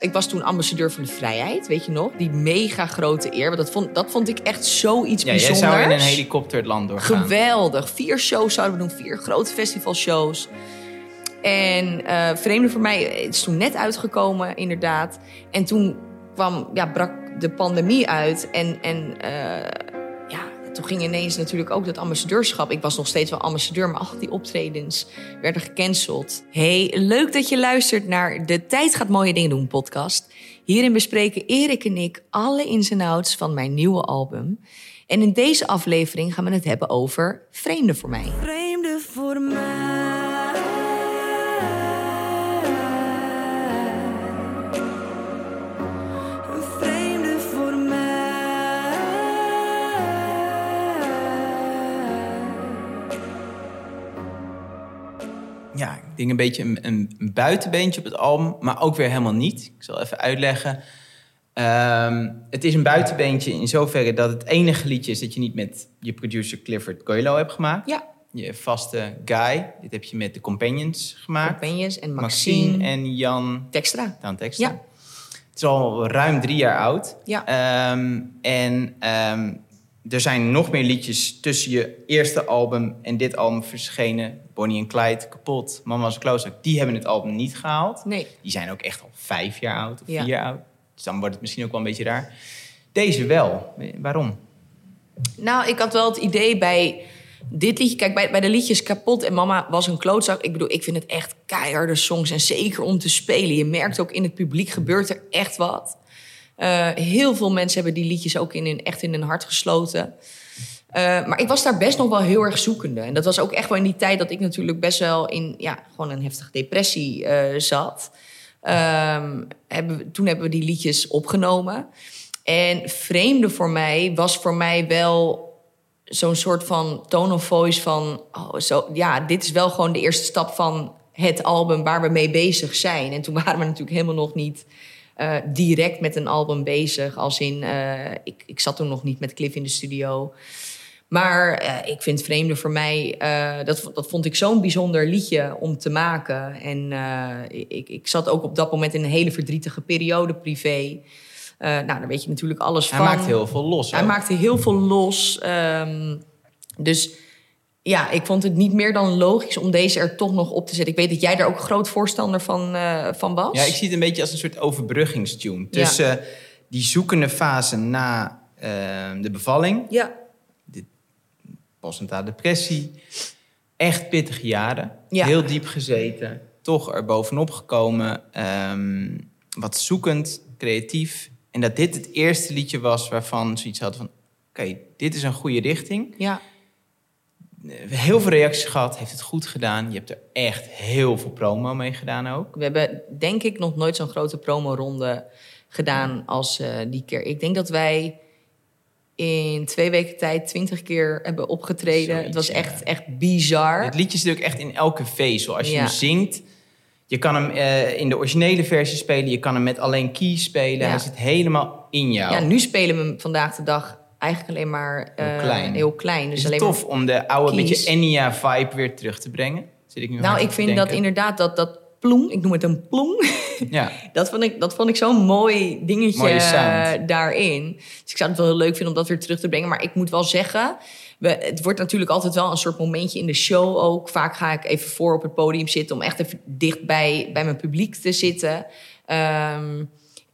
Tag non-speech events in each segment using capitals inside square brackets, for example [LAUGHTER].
Ik was toen ambassadeur van de vrijheid, weet je nog? Die mega grote eer. Want dat vond, dat vond ik echt zoiets Ja, jij bijzonders. zou in een helikopter het land doorgaan. Geweldig. Vier shows zouden we doen, vier grote festivalshows. En eh Vreemde voor mij het is toen net uitgekomen, inderdaad. En toen kwam, ja, brak de pandemie uit. En, en eh, toen ging ineens natuurlijk ook dat ambassadeurschap. Ik was nog steeds wel ambassadeur, maar al die optredens werden gecanceld. Hey, leuk dat je luistert naar de Tijd gaat mooie dingen doen podcast. Hierin bespreken Erik en ik alle ins en outs van mijn nieuwe album. En in deze aflevering gaan we het hebben over Vreemde voor mij. Vreemde voor mij. Ja, ik denk een beetje een, een, een buitenbeentje op het album, maar ook weer helemaal niet. Ik zal even uitleggen. Ehm, het is een buitenbeentje in zoverre dat het enige liedje is dat je niet met je producer Clifford Coelho hebt gemaakt. Ja, Je vaste guy. Dit heb je met de Companions gemaakt. Companions en Maxine, Maxine en Jan Textra. Daan Texter. Ja. Het is al ruim drie jaar oud. Ja. Ehm, en ehm, er zijn nog meer liedjes tussen je eerste album en dit album verschenen. Bonnie en Clyde, Kapot, Mama's Klootzak. Die hebben het album niet gehaald. Nee. Die zijn ook echt al vijf jaar oud of Ja. vier jaar oud. Dus dan wordt het misschien ook wel een beetje raar. Deze wel. Waarom? Nou, ik had wel het idee bij dit liedje. Kijk, bij, bij de liedjes Kapot en Mama was een klootzak. Ik bedoel, ik vind het echt keiharde songs. En zeker om te spelen. Je merkt ook in het publiek gebeurt er echt wat. Eh, heel veel mensen hebben die liedjes ook in hun, echt in hun hart gesloten. Eh, maar ik was daar best nog wel heel erg zoekende. En dat was ook echt wel in die tijd dat ik natuurlijk best wel in ja, gewoon een heftige depressie eh, zat. Ehm, hebben, toen hebben we die liedjes opgenomen. En vreemde voor mij was voor mij wel zo'n soort van tone of voice van... Oh, zo, ja, dit is wel gewoon de eerste stap van het album waar we mee bezig zijn. En toen waren we natuurlijk helemaal nog niet eh, direct met een album bezig. Als in, eh, ik, ik zat toen nog niet met Cliff in de studio. Maar eh, ik vind Vreemde voor mij, dat, dat vond ik zo'n bijzonder liedje om te maken. En ik, ik zat ook op dat moment in een hele verdrietige periode privé. Nou, daar weet je natuurlijk alles Hij van. maakt heel veel los. Hij ook. maakte heel veel los. ehm, dus ja, ik vond het niet meer dan logisch om deze er toch nog op te zetten. Ik weet dat jij daar ook groot voorstander van, eh, van was. Ja, ik zie het een beetje als een soort overbruggingstune. Tussen die zoekende fase na eh, de bevalling Ja, postnatale depressie. Echt pittige jaren. Ja. Heel diep gezeten. Toch er bovenop gekomen. ehm, wat zoekend, creatief. En dat dit het eerste liedje was waarvan zoiets had van... Oké, dit is een goede richting. ja, Eh, Heel veel reacties gehad. Heeft het goed gedaan. Je hebt er echt heel veel promo mee gedaan ook. we hebben denk ik nog nooit zo'n grote promoronde gedaan als eh, die keer. Ik denk dat wij in twee weken tijd twintig keer hebben opgetreden. Zoiets, het was ja. echt, echt bizar. Het liedje zit ook echt in elke vezel. Als je Ja. hem zingt... Je kan hem eh, in de originele versie spelen. Je kan hem met alleen keys spelen. Ja. Hij zit helemaal in jou. Ja, nu spelen we hem vandaag de dag eigenlijk alleen maar eh, Heel klein. Heel klein. Dus is het alleen maar tof om de oude keys. beetje Enya-vibe weer terug te brengen? Zit ik nu Nou, ik vind dat inderdaad dat, dat ploem, ik noem het een ploem, Ja, [LAUGHS] dat vond ik, dat vond ik zo'n mooi dingetje eh, daarin. Dus ik zou het wel heel leuk vinden om dat weer terug te brengen. Maar ik moet wel zeggen, we, het wordt natuurlijk altijd wel een soort momentje in de show ook. Vaak ga ik even voor op het podium zitten om echt even dicht bij, bij mijn publiek te zitten. Ehm,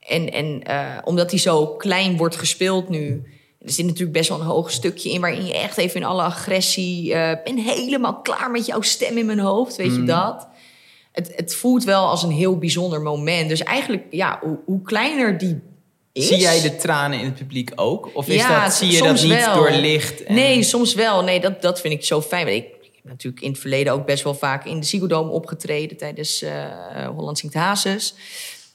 en en eh, omdat die zo klein wordt gespeeld nu... Er zit natuurlijk best wel een hoog stukje in... waarin je echt even in alle agressie... eh ben helemaal klaar met jouw stem in mijn hoofd, weet je dat? Het, het voelt wel als een heel bijzonder moment. Dus eigenlijk, ja, hoe, hoe kleiner die is... zie jij de tranen in het publiek ook? Of is Ja, dat, zie je dat niet wel. door licht? En... Nee, soms wel. Nee, dat, dat vind ik zo fijn. Want Ik, ik heb natuurlijk in het verleden ook best wel vaak in de Ziggo Dome opgetreden tijdens eh Holland Zingt Hazes.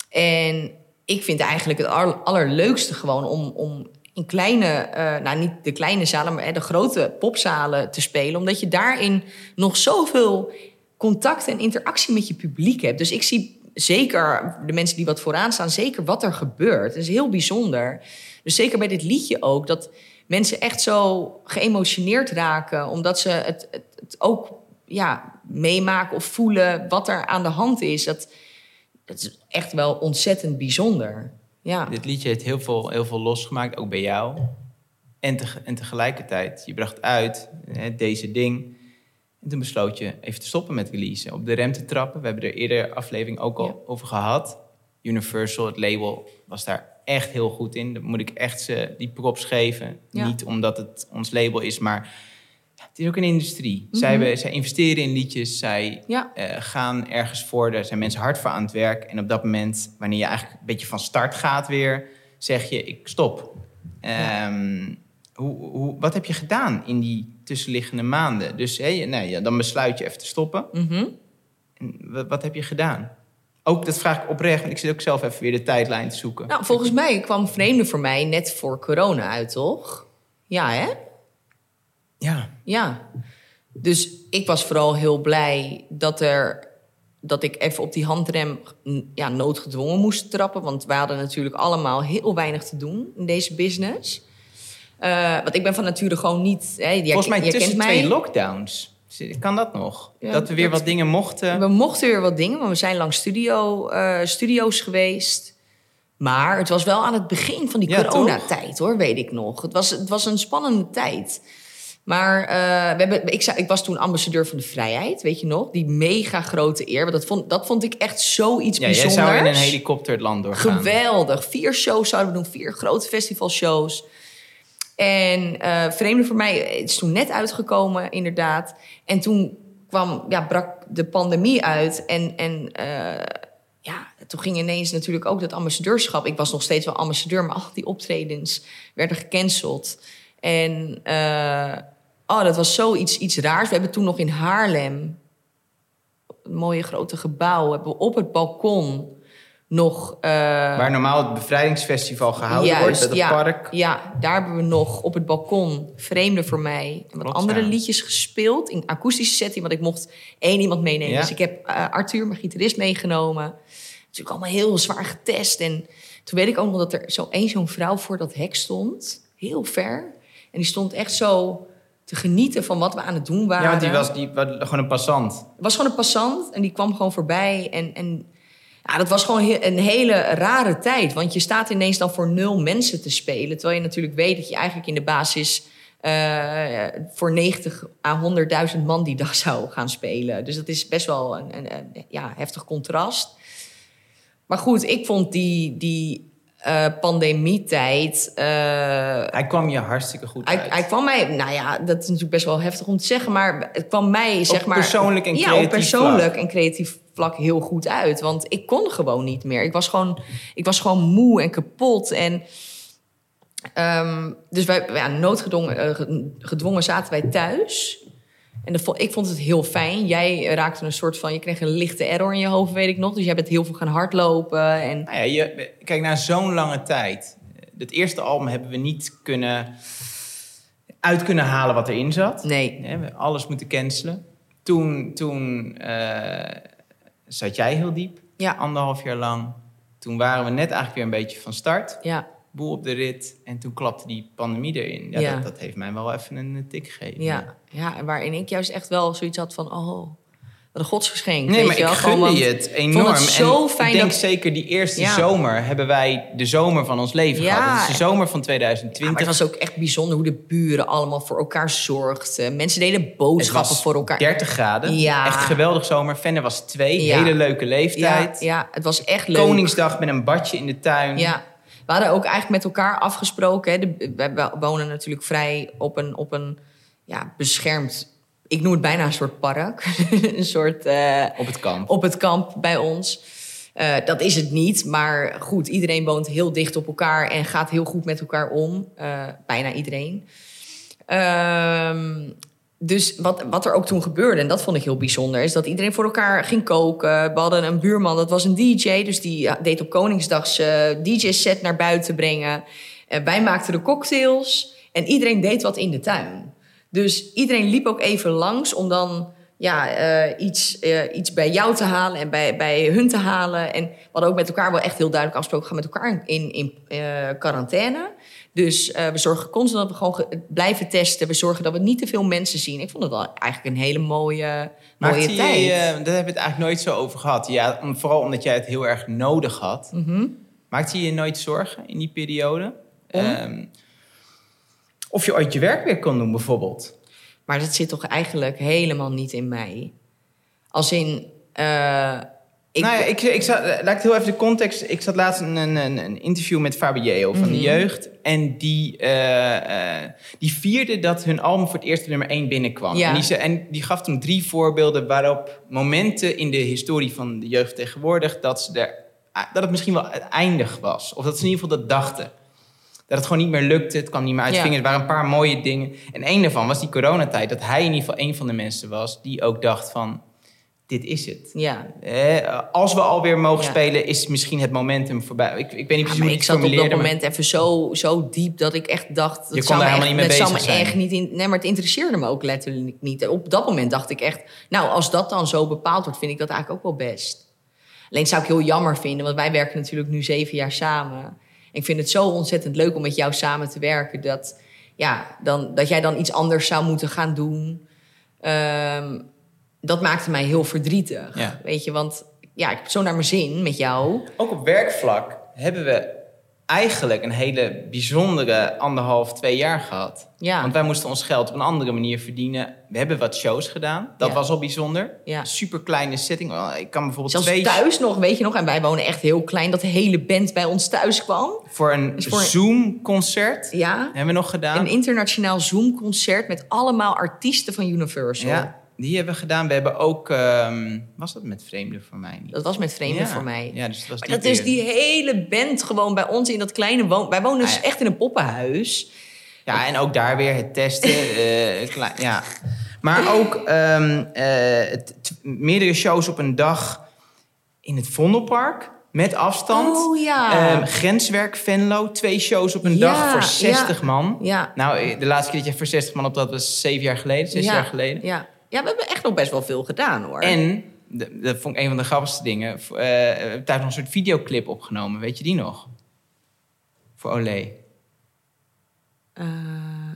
En ik vind eigenlijk het aller- allerleukste gewoon om, om in kleine, eh, nou niet de kleine zalen, maar de grote popzalen te spelen. Omdat je daarin nog zoveel contact en interactie met je publiek hebt. Dus ik zie zeker de mensen die wat vooraan staan, zeker wat er gebeurt. Het is heel bijzonder. Dus zeker bij dit liedje ook, dat mensen echt zo geëmotioneerd raken, omdat ze het, het, het ook ja, meemaken of voelen wat er aan de hand is. Dat, dat is echt wel ontzettend bijzonder. Ja, Dit liedje heeft heel veel, heel veel losgemaakt, ook bij jou. En, te, en tegelijkertijd, je bracht uit hè, deze ding. En toen besloot je even te stoppen met releasen, op de rem te trappen. We hebben er eerder aflevering ook al Ja. over gehad. Universal, het label, was daar echt heel goed in. Dat moet ik echt ze die props geven. Ja. Niet omdat het ons label is, maar het is ook een industrie. Mhm. zij, zij investeren in liedjes, zij ja, eh, gaan ergens voor. Daar zijn mensen hard voor aan het werk. En op dat moment, wanneer je eigenlijk een beetje van start gaat weer, zeg je, ik stop. Ehm, hoe, hoe, wat heb je gedaan in die tussenliggende maanden? Dus nou ja, dan besluit je even te stoppen. mhm. Wat heb je gedaan? Ook, dat vraag ik oprecht, want ik zit ook zelf even weer de tijdlijn te zoeken. Nou, volgens mij kwam Vreemde voor mij net voor corona uit, toch? Ja, hè? Ja, Ja. Dus ik was vooral heel blij dat, er, dat ik even op die handrem n- ja, noodgedwongen moest trappen. Want wij hadden natuurlijk allemaal heel weinig te doen in deze business. Eh, want ik ben van nature gewoon niet... Hè, jij- volgens mij tussen kent twee mij. lockdowns. Kan dat nog? Ja, dat we weer dat- wat dingen mochten. We mochten weer wat dingen, maar we zijn lang studio, eh, studio's geweest. Maar het was wel aan het begin van die Ja, coronatijd, hoor, weet ik nog. Het was, het was een spannende tijd. Maar eh, we hebben, ik, ik was toen ambassadeur van de vrijheid, weet je nog? Die mega grote eer. Want dat vond, dat vond ik echt zoiets Ja, jij bijzonders. zou in een helikopter het land doorgaan. Geweldig. Vier shows zouden we doen, vier grote festivalshows. En eh Vreemde voor mij het is toen net uitgekomen, inderdaad. En toen kwam, ja, brak de pandemie uit. En, en eh, ja, toen ging ineens natuurlijk ook dat ambassadeurschap. Ik was nog steeds wel ambassadeur, maar al die optredens werden gecanceld. En uh, oh, dat was zoiets iets raars. We hebben toen nog in Haarlem, een mooie grote gebouw, hebben we op het balkon nog. Uh, Waar normaal het bevrijdingsfestival gehouden juist, wordt, bij ja, het park. Ja, daar hebben we nog op het balkon Vreemde voor mij. En wat Klopt, andere ja. liedjes gespeeld in akoestische setting. Want ik mocht één iemand meenemen. Ja. Dus ik heb uh, Arthur, mijn gitarist, meegenomen. Natuurlijk allemaal heel zwaar getest. En toen weet ik ook nog dat er zo één zo'n vrouw voor dat hek stond. Heel ver. En die stond echt zo te genieten van wat we aan het doen waren. Ja, want die was, die, gewoon een passant. Het was gewoon een passant en die kwam gewoon voorbij. En, en ja, dat was gewoon een hele rare tijd. Want je staat ineens dan voor nul mensen te spelen. Terwijl je natuurlijk weet dat je eigenlijk in de basis... eh, voor 90 à 100.000 man die dag [LAUGHS] zou gaan spelen. Dus dat is best wel een, een, een, ja, heftig contrast. Maar goed, ik vond die, die uh, pandemietijd... Uh, Hij kwam je hartstikke goed hij, uit. hij kwam mij, nou ja, dat is natuurlijk best wel heftig om te zeggen, maar het kwam mij, zeg maar. persoonlijk en ja, creatief op persoonlijk vlak. en creatief vlak heel goed uit. Want ik kon gewoon niet meer. Ik was gewoon, ik was gewoon moe en kapot. En um, dus wij, ja, noodgedwongen uh, gedwongen zaten wij thuis. En ik vond het heel fijn. Jij raakte een soort van... Je kreeg een lichte error in je hoofd, weet ik nog. Dus jij bent heel veel gaan hardlopen. En... Nou ja, je, kijk, na zo'n lange tijd... Het eerste album hebben we niet kunnen... uit kunnen halen wat erin zat. Nee. we hebben alles moeten cancelen. Toen, toen uh, zat jij heel diep. Ja. Anderhalf jaar lang. Toen waren we net eigenlijk weer een beetje van start. Ja. Boel op de rit. En toen klapte die pandemie erin. Ja, Ja. Dat, dat heeft mij wel even een tik gegeven. Ja, ja, waarin ik juist echt wel zoiets had van... oh, wat een godsgeschenk. Nee, weet maar je ik wel? gunde Gewoon, je het ik enorm. vond het zo en fijn ik denk dat- zeker die eerste Ja. zomer hebben wij de zomer van ons leven Ja. gehad. Dat is de zomer van Ja, 2020. maar het was ook echt bijzonder hoe de buren allemaal voor elkaar zorgden. Mensen deden boodschappen voor elkaar. 30 graden. Ja. Echt geweldig zomer. Fenne was twee. Hele leuke leeftijd. ja, het was echt leuk. Koningsdag met een badje in de tuin. Ja. We hadden ook eigenlijk met elkaar afgesproken. Hè. De, wij wonen natuurlijk vrij op een, op een ja, beschermd... Ik noem het bijna een soort park. [LAUGHS] een soort... eh, Op het kamp. op het kamp bij ons. Uh, dat is het niet, maar goed, iedereen woont heel dicht op elkaar en gaat heel goed met elkaar om. Uh, bijna iedereen. Dus wat, wat er ook toen gebeurde, en dat vond ik heel bijzonder, is dat iedereen voor elkaar ging koken. We hadden een buurman, dat was een DJ, dus die deed op Koningsdag zijn DJ-set naar buiten brengen. Uh, wij maakten de cocktails en iedereen deed wat in de tuin. Dus iedereen liep ook even langs om dan ja, eh, iets, eh, iets bij jou te halen en bij, bij hun te halen. En we hadden ook met elkaar wel echt heel duidelijk afgesproken... we gaan met elkaar in, in eh, quarantaine. Dus we zorgen constant dat we gewoon ge- blijven testen. We zorgen dat we niet te veel mensen zien. Ik vond het wel eigenlijk een hele mooie, mooie tijd. daar hebben we het eigenlijk nooit zo over gehad. Ja, om- vooral omdat jij het heel erg nodig had. Mhm. Maakte je je nooit zorgen in die periode? Ehm, of je ooit je werk weer kon doen, bijvoorbeeld. Maar dat zit toch eigenlijk helemaal niet in mij. Als in... eh, ik, nou ja, ik, ik zat, laat ik heel even de context. Ik zat laatst in een, een, een interview met Fabiello van de Mhm. jeugd. En die, eh, eh, die vierde dat hun album voor het eerst nummer 1 binnenkwam. Ja. En, die, ze- en die gaf toen drie voorbeelden waarop momenten in de historie van de jeugd tegenwoordig... dat, ze er, dat het misschien wel eindig was. Of dat ze in ieder geval dat dachten. Dat het gewoon niet meer lukte, het kwam niet meer uit Ja. vingers. Er waren een paar mooie dingen. En één daarvan was die coronatijd. Dat hij in ieder geval een van de mensen was die ook dacht van... dit is het. ja, Eh, als we alweer mogen Ja. spelen, is misschien het momentum voorbij. Ik, ik weet niet Ja, precies hoe ik zat op dat moment even zo, zo diep dat ik echt dacht... Dat kon zou daar helemaal echt, niet mee bezig me zijn. echt niet in, Nee, maar het interesseerde me ook letterlijk niet. Op dat moment dacht ik echt... Nou, als dat dan zo bepaald wordt, vind ik dat eigenlijk ook wel best. Alleen zou ik heel jammer vinden, want wij werken natuurlijk nu zeven jaar samen. Ik vind het zo ontzettend leuk om met jou samen te werken... dat, ja, dan, dat jij dan iets anders zou moeten gaan doen... Ehm, dat maakte mij heel verdrietig. Ja. Weet je, want ja, ik heb zo naar mijn zin met jou. Ook op werkvlak hebben we eigenlijk een hele bijzondere anderhalf, twee jaar gehad. Ja. Want wij moesten ons geld op een andere manier verdienen. We hebben wat shows gedaan. Dat Ja. was al bijzonder. Ja. Super kleine setting. Ik kan bijvoorbeeld Zelfs twee thuis nog, weet je nog? En wij wonen echt heel klein, dat de hele band bij ons thuis kwam. voor een voor een- Zoom-concert Ja, hebben we nog gedaan. een internationaal Zoom-concert met allemaal artiesten van Universal. ja, die hebben we gedaan. We hebben ook, ehm, was dat met Vreemden voor mij niet? Dat was met vreemden Ja. voor mij. Ja, dus dat was Maar dat is die hele band gewoon bij ons in dat kleine woon... Wij wonen dus Ah, ja. echt in een poppenhuis. Ja, en ook daar weer het testen. [LAUGHS] eh, klein, ja. Maar ook ehm, eh, meerdere shows op een dag in het Vondelpark. Met afstand. Oh ja. Ehm, grenswerk Venlo. Twee shows op een Ja, dag voor 60 ja. man. Ja. Nou, eh, de laatste keer dat je voor 60 man op dat was zeven jaar geleden. Zes ja. jaar geleden. Ja. we hebben echt nog best wel veel gedaan hoor. En, dat vond ik een van de grappigste dingen. eh, we hebben thuis nog een soort videoclip opgenomen. Weet je die nog? Voor Olé. Eh,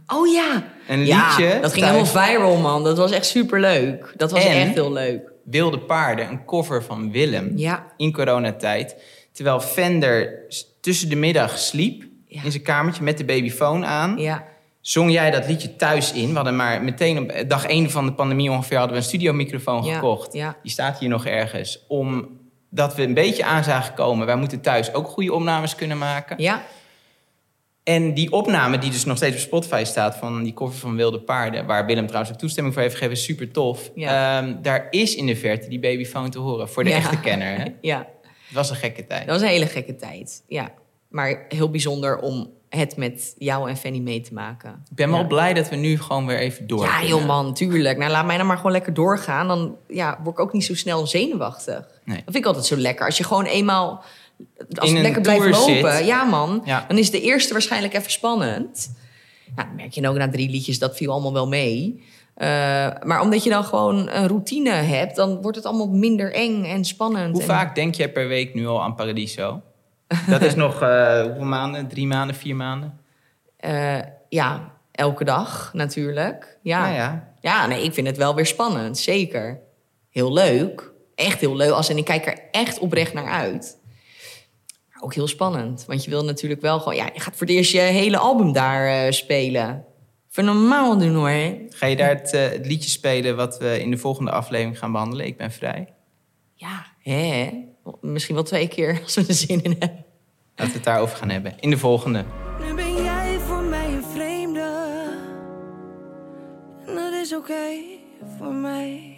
oh ja. Een Ja, liedje. dat ging thuis. helemaal viral man. Dat was echt superleuk. Dat was En- echt heel leuk. Wilde Paarden, een cover van Willem. Ja. in coronatijd. Terwijl Fender tussen de middag sliep Ja. in zijn kamertje met de babyfoon aan. Ja. Zong jij dat liedje thuis in. We hadden maar meteen op dag één van de pandemie ongeveer hadden we een studiomicrofoon Ja, gekocht. ja. Die staat hier nog ergens. Omdat we een beetje aan zagen komen. Wij moeten thuis ook goede opnames kunnen maken. Ja. En die opname die dus nog steeds op Spotify staat van die cover van Wilde Paarden, waar Willem trouwens ook toestemming voor heeft gegeven, super tof. Ja. Ehm, daar is in de verte die babyfoon te horen voor de echte kenner. Hè? [LAUGHS] Ja. Het was een gekke tijd. Dat was een hele gekke tijd. Ja. Maar heel bijzonder om het met jou en Fanny mee te maken. Ik ben wel Ja. blij dat we nu gewoon weer even door Ja, joh man, tuurlijk. Nou, laat mij dan maar gewoon lekker doorgaan. Dan ja, word ik ook niet zo snel zenuwachtig. Nee. Dat vind ik altijd zo lekker. Als je gewoon eenmaal als In het een lekker blijft lopen. zit. Ja, man. Ja. Dan is de eerste waarschijnlijk even spannend. Nou, dan merk je ook na drie liedjes, dat viel allemaal wel mee. Eh, maar omdat je dan gewoon een routine hebt, dan wordt het allemaal minder eng en spannend. Hoe En- vaak denk jij per week nu al aan Paradiso? Dat is [LAUGHS] nog eh, hoeveel maanden? Drie maanden, vier maanden? Eh, ja, elke dag natuurlijk. Ja. Ja. Ja, nee, ik vind het wel weer spannend, zeker. Heel leuk. Echt heel leuk. Als en ik kijk er echt oprecht naar uit. Maar ook heel spannend. Want je wil natuurlijk wel gewoon... Ja, je gaat voor het eerst je hele album daar eh, spelen. Even normaal doen hoor. Ga je daar het, het liedje spelen wat we in de volgende aflevering gaan behandelen? Ik ben vrij. Ja, hè? Misschien wel twee keer als we er zin in hebben. Laten we het daarover gaan hebben. In de volgende. Nu ben jij voor mij een vreemde. En dat is oké voor mij.